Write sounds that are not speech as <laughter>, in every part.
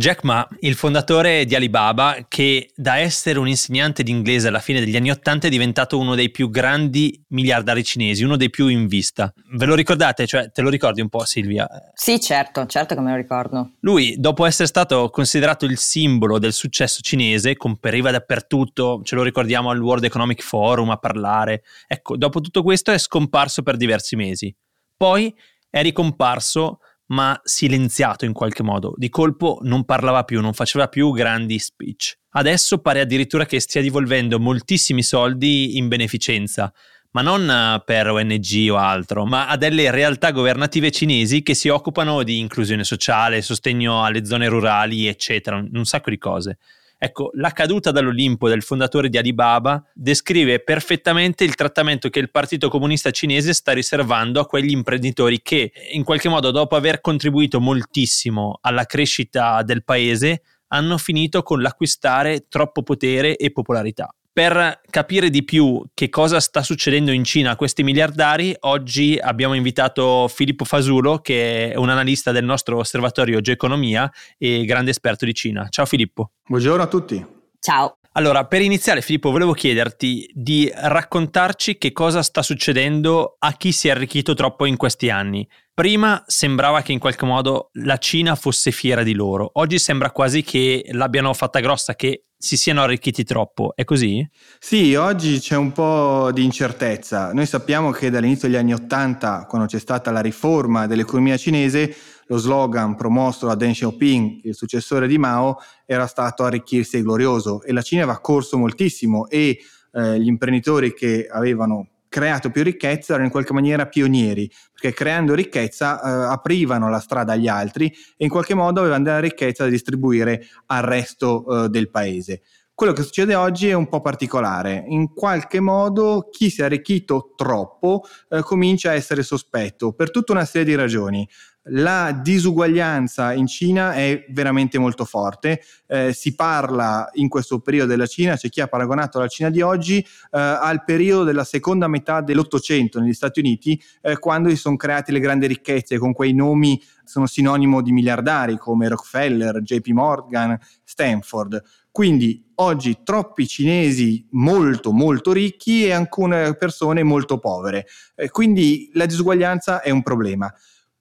Jack Ma, il fondatore di Alibaba, che da essere un insegnante di inglese alla fine degli anni Ottanta è diventato uno dei più grandi miliardari cinesi, uno dei più in vista. Ve lo ricordate? Cioè, te lo ricordi un po', Silvia? Sì, certo, certo che me lo ricordo. Lui, dopo essere stato considerato il simbolo del successo cinese, compariva dappertutto, ce lo ricordiamo al World Economic Forum a parlare. Ecco, dopo tutto questo è scomparso per diversi mesi. Poi è ricomparso ma silenziato in qualche modo. Di colpo non parlava più, non faceva più grandi speech. Adesso pare addirittura che stia devolvendo moltissimi soldi in beneficenza, ma non eh, per ONG o altro, ma a delle realtà governative cinesi che si occupano di inclusione sociale, sostegno alle zone rurali, eccetera, un sacco di cose. Ecco, la caduta dall'Olimpo del fondatore di Alibaba descrive perfettamente il trattamento che il Partito Comunista Cinese sta riservando a quegli imprenditori che, in qualche modo, dopo aver contribuito moltissimo alla crescita del paese, hanno finito con l'acquistare troppo potere e popolarità. Per capire di più che cosa sta succedendo in Cina a questi miliardari, oggi abbiamo invitato Filippo Fasulo, che è un analista del nostro osservatorio Geoeconomia e grande esperto di Cina. Ciao Filippo. Buongiorno a tutti. Ciao. Allora, per iniziare Filippo, volevo chiederti di raccontarci che cosa sta succedendo a chi si è arricchito troppo in questi anni. Prima sembrava che in qualche modo la Cina fosse fiera di loro, oggi sembra quasi che l'abbiano fatta grossa, che si siano arricchiti troppo, è così? Sì, oggi c'è un po' di incertezza. Noi sappiamo che dall'inizio degli anni Ottanta, quando c'è stata la riforma dell'economia cinese, lo slogan promosso da Deng Xiaoping, il successore di Mao, era stato arricchirsi glorioso e la Cina aveva corso moltissimo e eh, gli imprenditori che avevano creato più ricchezza erano in qualche maniera pionieri, perché creando ricchezza eh, aprivano la strada agli altri e in qualche modo avevano della ricchezza da distribuire al resto eh, del paese. Quello che succede oggi è un po' particolare, in qualche modo chi si è arricchito troppo eh, comincia a essere sospetto per tutta una serie di ragioni la disuguaglianza in Cina è veramente molto forte. Eh, si parla in questo periodo della Cina, c'è chi ha paragonato la Cina di oggi eh, al periodo della seconda metà dell'Ottocento negli Stati Uniti, eh, quando si sono create le grandi ricchezze con quei nomi sono sinonimo di miliardari come Rockefeller, JP Morgan, Stanford. Quindi oggi troppi cinesi molto molto ricchi e alcune persone molto povere. Eh, quindi la disuguaglianza è un problema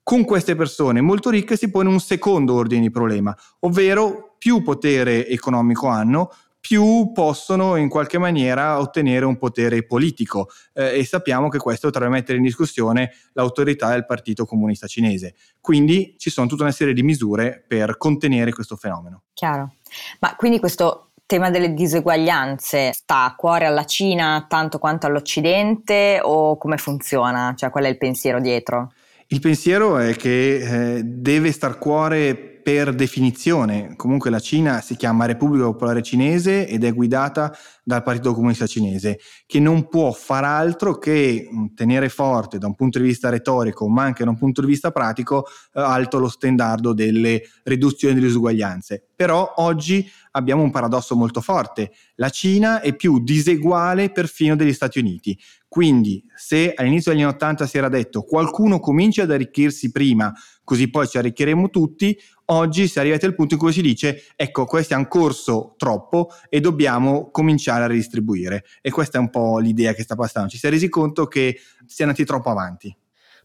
con queste persone molto ricche si pone un secondo ordine di problema, ovvero più potere economico hanno, più possono in qualche maniera ottenere un potere politico eh, e sappiamo che questo potrebbe mettere in discussione l'autorità del Partito Comunista Cinese. Quindi ci sono tutta una serie di misure per contenere questo fenomeno. Chiaro. Ma quindi questo tema delle diseguaglianze sta a cuore alla Cina tanto quanto all'Occidente o come funziona? Cioè qual è il pensiero dietro? Il pensiero è che eh, deve star cuore per definizione. Comunque la Cina si chiama Repubblica Popolare Cinese ed è guidata dal Partito Comunista Cinese, che non può far altro che mm, tenere forte da un punto di vista retorico, ma anche da un punto di vista pratico, eh, alto lo standardo delle riduzioni delle disuguaglianze. Però oggi abbiamo un paradosso molto forte. La Cina è più diseguale perfino degli Stati Uniti. Quindi, se all'inizio degli anni Ottanta si era detto qualcuno comincia ad arricchirsi prima, così poi ci arricchiremo tutti, oggi si è arrivati al punto in cui si dice ecco, questo è un corso troppo e dobbiamo cominciare a ridistribuire. E questa è un po' l'idea che sta passando. Ci si è resi conto che si è andati troppo avanti.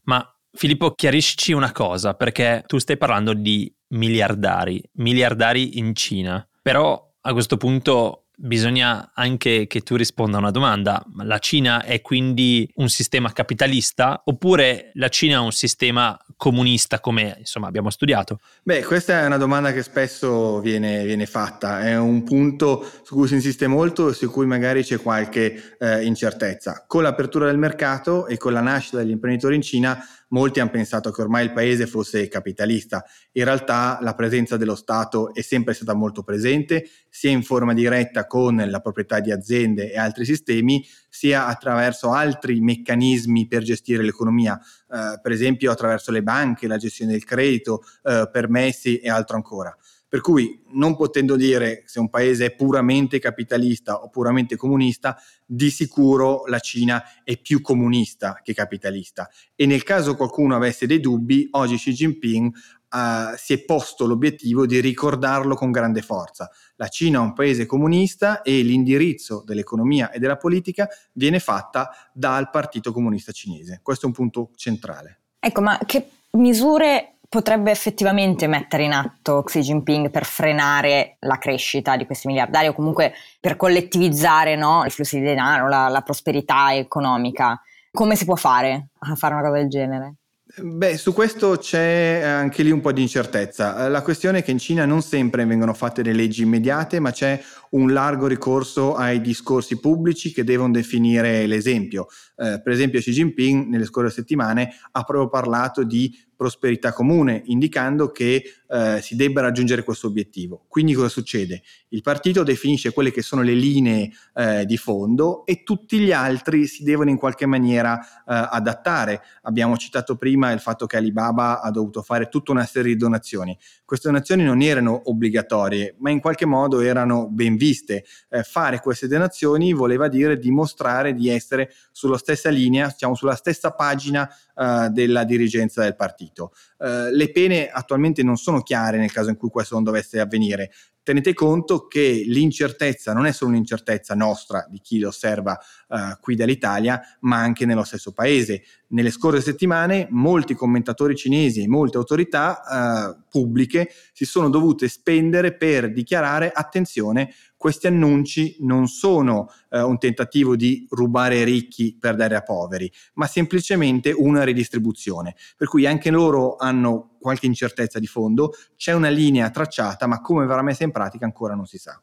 Ma Filippo, chiarisci una cosa, perché tu stai parlando di miliardari, miliardari in Cina, però a questo punto bisogna anche che tu risponda a una domanda. La Cina è quindi un sistema capitalista oppure la Cina è un sistema comunista come insomma abbiamo studiato? Beh, questa è una domanda che spesso viene, viene fatta, è un punto su cui si insiste molto e su cui magari c'è qualche eh, incertezza. Con l'apertura del mercato e con la nascita degli imprenditori in Cina molti hanno pensato che ormai il paese fosse capitalista. In realtà la presenza dello Stato è sempre stata molto presente, sia in forma diretta con la proprietà di aziende e altri sistemi, sia attraverso altri meccanismi per gestire l'economia, eh, per esempio attraverso le banche, la gestione del credito, eh, permessi e altro ancora. Per cui, non potendo dire se un paese è puramente capitalista o puramente comunista, di sicuro la Cina è più comunista che capitalista. E nel caso qualcuno avesse dei dubbi, oggi Xi Jinping uh, si è posto l'obiettivo di ricordarlo con grande forza. La Cina è un paese comunista e l'indirizzo dell'economia e della politica viene fatta dal Partito Comunista Cinese. Questo è un punto centrale. Ecco, ma che misure potrebbe effettivamente mettere in atto Xi Jinping per frenare la crescita di questi miliardari o comunque per collettivizzare no, i flussi di denaro, la, la prosperità economica? Come si può fare a fare una cosa del genere? Beh, su questo c'è anche lì un po' di incertezza. La questione è che in Cina non sempre vengono fatte le leggi immediate, ma c'è un largo ricorso ai discorsi pubblici che devono definire l'esempio. Eh, per esempio Xi Jinping nelle scorse settimane ha proprio parlato di prosperità comune, indicando che eh, si debba raggiungere questo obiettivo. Quindi cosa succede? Il partito definisce quelle che sono le linee eh, di fondo e tutti gli altri si devono in qualche maniera eh, adattare. Abbiamo citato prima il fatto che Alibaba ha dovuto fare tutta una serie di donazioni. Queste donazioni non erano obbligatorie, ma in qualche modo erano ben viste. Eh, fare queste donazioni voleva dire dimostrare di essere sulla stessa linea, diciamo sulla stessa pagina uh, della dirigenza del partito. Uh, le pene attualmente non sono chiare nel caso in cui questo non dovesse avvenire. Tenete conto che l'incertezza non è solo un'incertezza nostra di chi lo osserva uh, qui dall'Italia, ma anche nello stesso paese. Nelle scorse settimane molti commentatori cinesi e molte autorità pubbliche si sono dovute spendere per dichiarare attenzione questi annunci non sono eh, un tentativo di rubare ricchi per dare a poveri, ma semplicemente una ridistribuzione. Per cui anche loro hanno qualche incertezza di fondo, c'è una linea tracciata, ma come verrà messa in pratica ancora non si sa.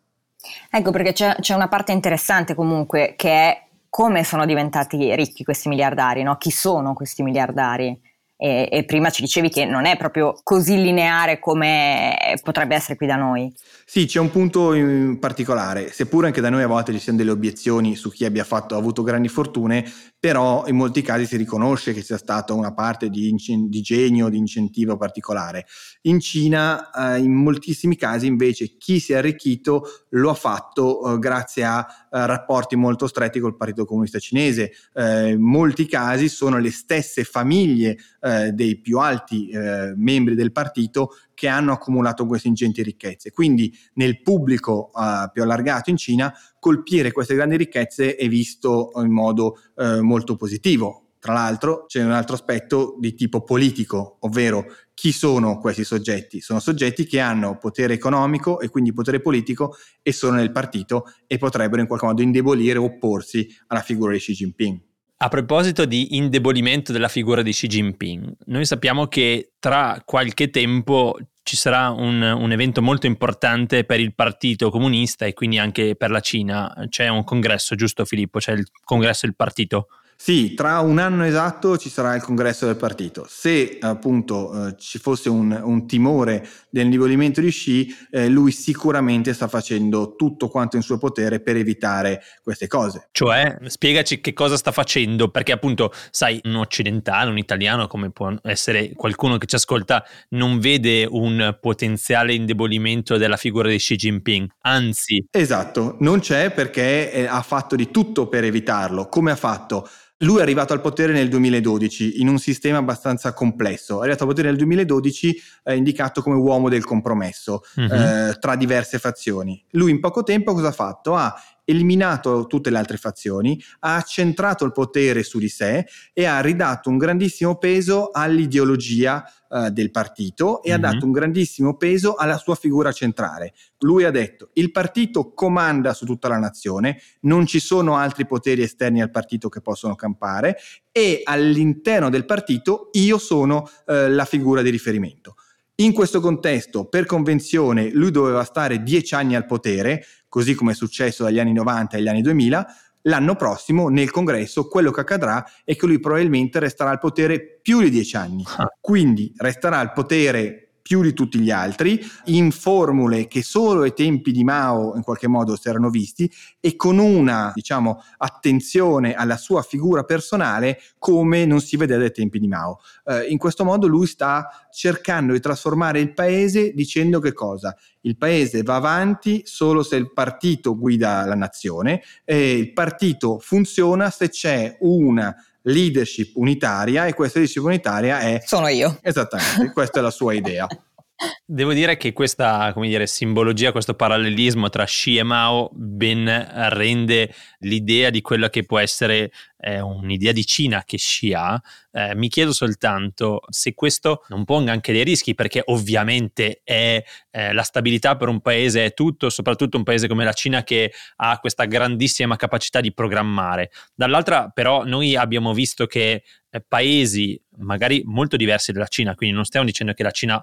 Ecco perché c'è, c'è una parte interessante comunque che è come sono diventati ricchi questi miliardari, no? chi sono questi miliardari e, e, prima ci dicevi che non è proprio così lineare come potrebbe essere qui da noi. Sì, c'è un punto in particolare, seppure anche da noi a volte ci siano delle obiezioni su chi abbia fatto, avuto grandi fortune, però in molti casi si riconosce che sia stata una parte di, di genio, di incentivo particolare. In Cina, eh, in moltissimi casi invece, chi si è arricchito lo ha fatto eh, grazie a eh, rapporti molto stretti col Partito Comunista Cinese. Eh, in molti casi sono le stesse famiglie eh, dei più alti eh, membri del partito che hanno accumulato queste ingenti ricchezze. Quindi nel pubblico uh, più allargato in Cina colpire queste grandi ricchezze è visto in modo uh, molto positivo. Tra l'altro c'è un altro aspetto di tipo politico, ovvero chi sono questi soggetti? Sono soggetti che hanno potere economico e quindi potere politico e sono nel partito e potrebbero in qualche modo indebolire o opporsi alla figura di Xi Jinping. A proposito di indebolimento della figura di Xi Jinping, noi sappiamo che tra qualche tempo ci sarà un, un, evento molto importante per il Partito Comunista e quindi anche per la Cina. C'è un congresso, giusto Filippo? C'è il congresso del partito? Sì, tra un anno esatto ci sarà il congresso del partito. Se appunto eh, ci fosse un, un, timore del indebolimento di Xi, eh, lui sicuramente sta facendo tutto quanto in suo potere per evitare queste cose. Cioè, spiegaci che cosa sta facendo, perché appunto, sai, un occidentale, un italiano, come può essere qualcuno che ci ascolta, non vede un potenziale indebolimento della figura di Xi Jinping, anzi. Esatto, non c'è perché eh, ha fatto di tutto per evitarlo. Come ha fatto? Lui è arrivato al potere nel 2012 in un sistema abbastanza complesso. È arrivato al potere nel 2012 eh, indicato come uomo del compromesso uh-huh. eh, tra diverse fazioni. Lui in poco tempo cosa ha fatto? Ha eliminato tutte le altre fazioni, ha accentrato il potere su di sé e ha ridato un grandissimo peso all'ideologia uh, del partito e mm-hmm. ha mhm. dato un grandissimo peso alla sua figura centrale. Lui ha detto il partito comanda su tutta la nazione, non ci sono altri poteri esterni al partito che possono campare e all'interno del partito io sono uh, la figura di riferimento. In questo contesto, per convenzione, lui doveva stare dieci anni al potere, così come è successo dagli anni 90 agli anni 2000, l'anno prossimo nel congresso quello che accadrà è che lui probabilmente resterà al potere più di dieci anni. Ah. Quindi resterà al potere più di tutti gli altri, in formule che solo ai tempi di Mao in qualche modo si erano visti e con una, diciamo, attenzione alla sua figura personale come non si vedeva ai tempi di Mao. Eh, in questo modo lui sta cercando di trasformare il paese dicendo che cosa? Il paese va avanti solo se il partito guida la nazione e il partito funziona se c'è una leadership unitaria e questa leadership unitaria è... Sono io. Esattamente, questa è la sua idea. <laughs> Devo dire che questa dire, simbologia, questo parallelismo tra Xi e Mao ben rende l'idea di quella che può essere eh, un'idea di Cina che Xi ha. Eh, mi chiedo soltanto se questo non ponga anche dei rischi, perché ovviamente è, eh, la stabilità per un paese è tutto, soprattutto un paese come la Cina che ha questa grandissima capacità di programmare. Dall'altra però noi abbiamo visto che eh, paesi magari molto diversi dalla Cina, quindi non stiamo dicendo che la Cina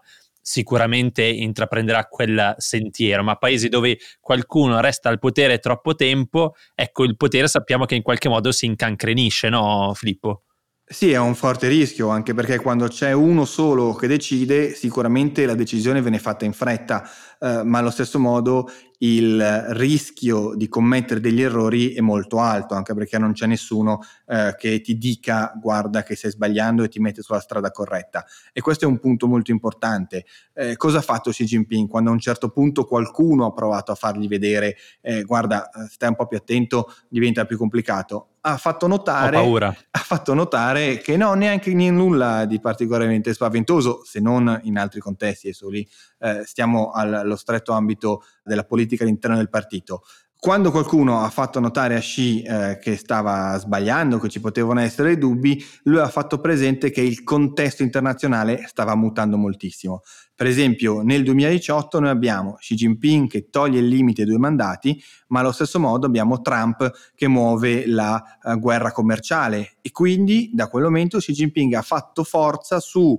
sicuramente intraprenderà quel sentiero, ma paesi dove qualcuno resta al potere troppo tempo, ecco il potere sappiamo che in qualche modo si incancrenisce, no Filippo? Sì, è un forte rischio, anche perché quando c'è uno solo che decide, sicuramente la decisione viene fatta in fretta, eh, ma allo stesso modo il rischio di commettere degli errori è molto alto, anche perché non c'è nessuno eh, che ti dica guarda che stai sbagliando e ti mette sulla strada corretta. E questo è un punto molto importante. Eh, cosa ha fatto Xi Jinping quando a un certo punto qualcuno ha provato a fargli vedere eh, guarda stai un po' più attento, diventa più complicato? Ha fatto, notare, ha fatto notare che no, neanche nulla di particolarmente spaventoso, se non in altri contesti, adesso lì eh, stiamo allo stretto ambito della politica all'interno del partito. Quando qualcuno ha fatto notare a Xi eh, che stava sbagliando, che ci potevano essere dubbi, lui ha fatto presente che il contesto internazionale stava mutando moltissimo. Per esempio, nel 2018 noi abbiamo Xi Jinping che toglie il limite ai due mandati, ma allo stesso modo abbiamo Trump che muove la uh, guerra commerciale e quindi da quel momento Xi Jinping ha fatto forza su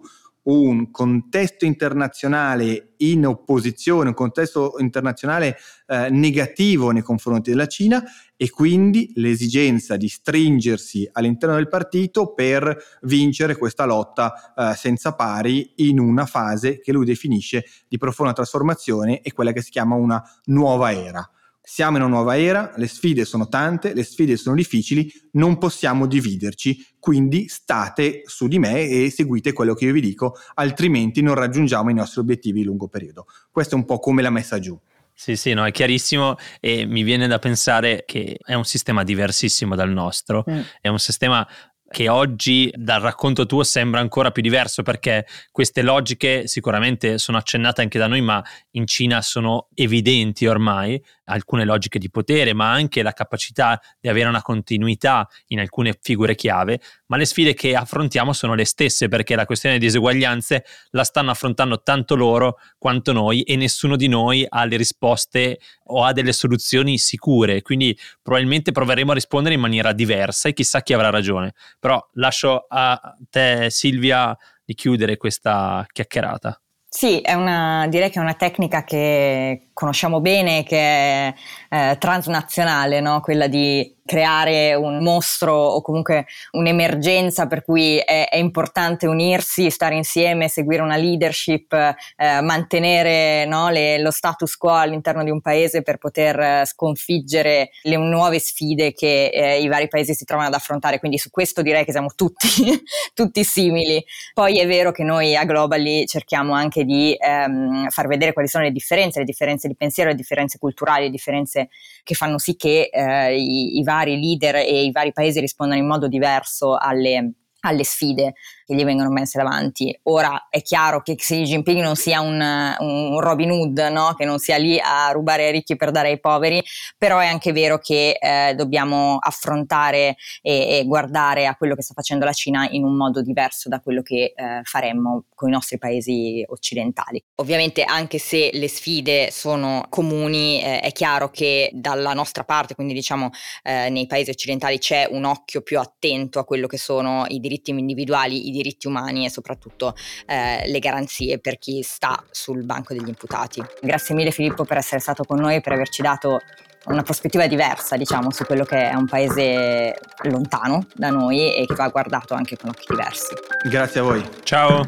un contesto internazionale in opposizione, un contesto internazionale eh, negativo nei confronti della Cina e quindi l'esigenza di stringersi all'interno del partito per vincere questa lotta eh, senza pari in una fase che lui definisce di profonda trasformazione e quella che si chiama una nuova era. Siamo in una nuova era, le sfide sono tante, le sfide sono difficili, non possiamo dividerci, quindi state su di me e seguite quello che io vi dico, altrimenti non raggiungiamo i nostri obiettivi di lungo periodo. Questo è un po' come la messa giù. Sì, sì, no, è chiarissimo e mi viene da pensare che è un sistema diversissimo dal nostro, mm. è un sistema che oggi dal racconto tuo sembra ancora più diverso perché queste logiche sicuramente sono accennate anche da noi, ma in Cina sono evidenti ormai, alcune logiche di potere, ma anche la capacità di avere una continuità in alcune figure chiave, ma le sfide che affrontiamo sono le stesse perché la questione di diseguaglianze la stanno affrontando tanto loro quanto noi e nessuno di noi ha le risposte o ha delle soluzioni sicure, quindi probabilmente proveremo a rispondere in maniera diversa e chissà chi avrà ragione. Però lascio a te Silvia di chiudere questa chiacchierata. Sì, una, direi che è una tecnica che conosciamo bene, che è eh, transnazionale, no? quella di creare un mostro o comunque un'emergenza per cui è, è importante unirsi, stare insieme, seguire una leadership, eh, mantenere no, le, lo status quo all'interno di un paese per poter eh, sconfiggere le nuove sfide che eh, i vari paesi si trovano ad affrontare. Quindi su questo direi che siamo tutti, <laughs> tutti simili. Poi è vero che noi a Globally cerchiamo anche di ehm, far vedere quali sono le differenze, le differenze di pensiero, le differenze culturali, le differenze che fanno sì che eh, i, i vari leader e i vari paesi rispondano in modo diverso alle, alle sfide che gli vengono messe davanti. Ora è chiaro che Xi Jinping non sia un, un Robin Hood, no? che non sia lì a rubare ai ricchi per dare ai poveri, però è anche vero che eh, dobbiamo affrontare e, e, guardare a quello che sta facendo la Cina in un modo diverso da quello che eh, faremmo con i nostri paesi occidentali. Ovviamente anche se le sfide sono comuni, eh, è chiaro che dalla nostra parte, quindi diciamo eh, nei paesi occidentali c'è un occhio più attento a quello che sono i diritti diritti individuali, i diritti umani e soprattutto eh, le garanzie per chi sta sul banco degli imputati. Grazie mille Filippo per essere stato con noi e per averci dato una prospettiva diversa, diciamo, su quello che è un paese lontano da noi e che va guardato anche con occhi diversi. Grazie a voi. Ciao.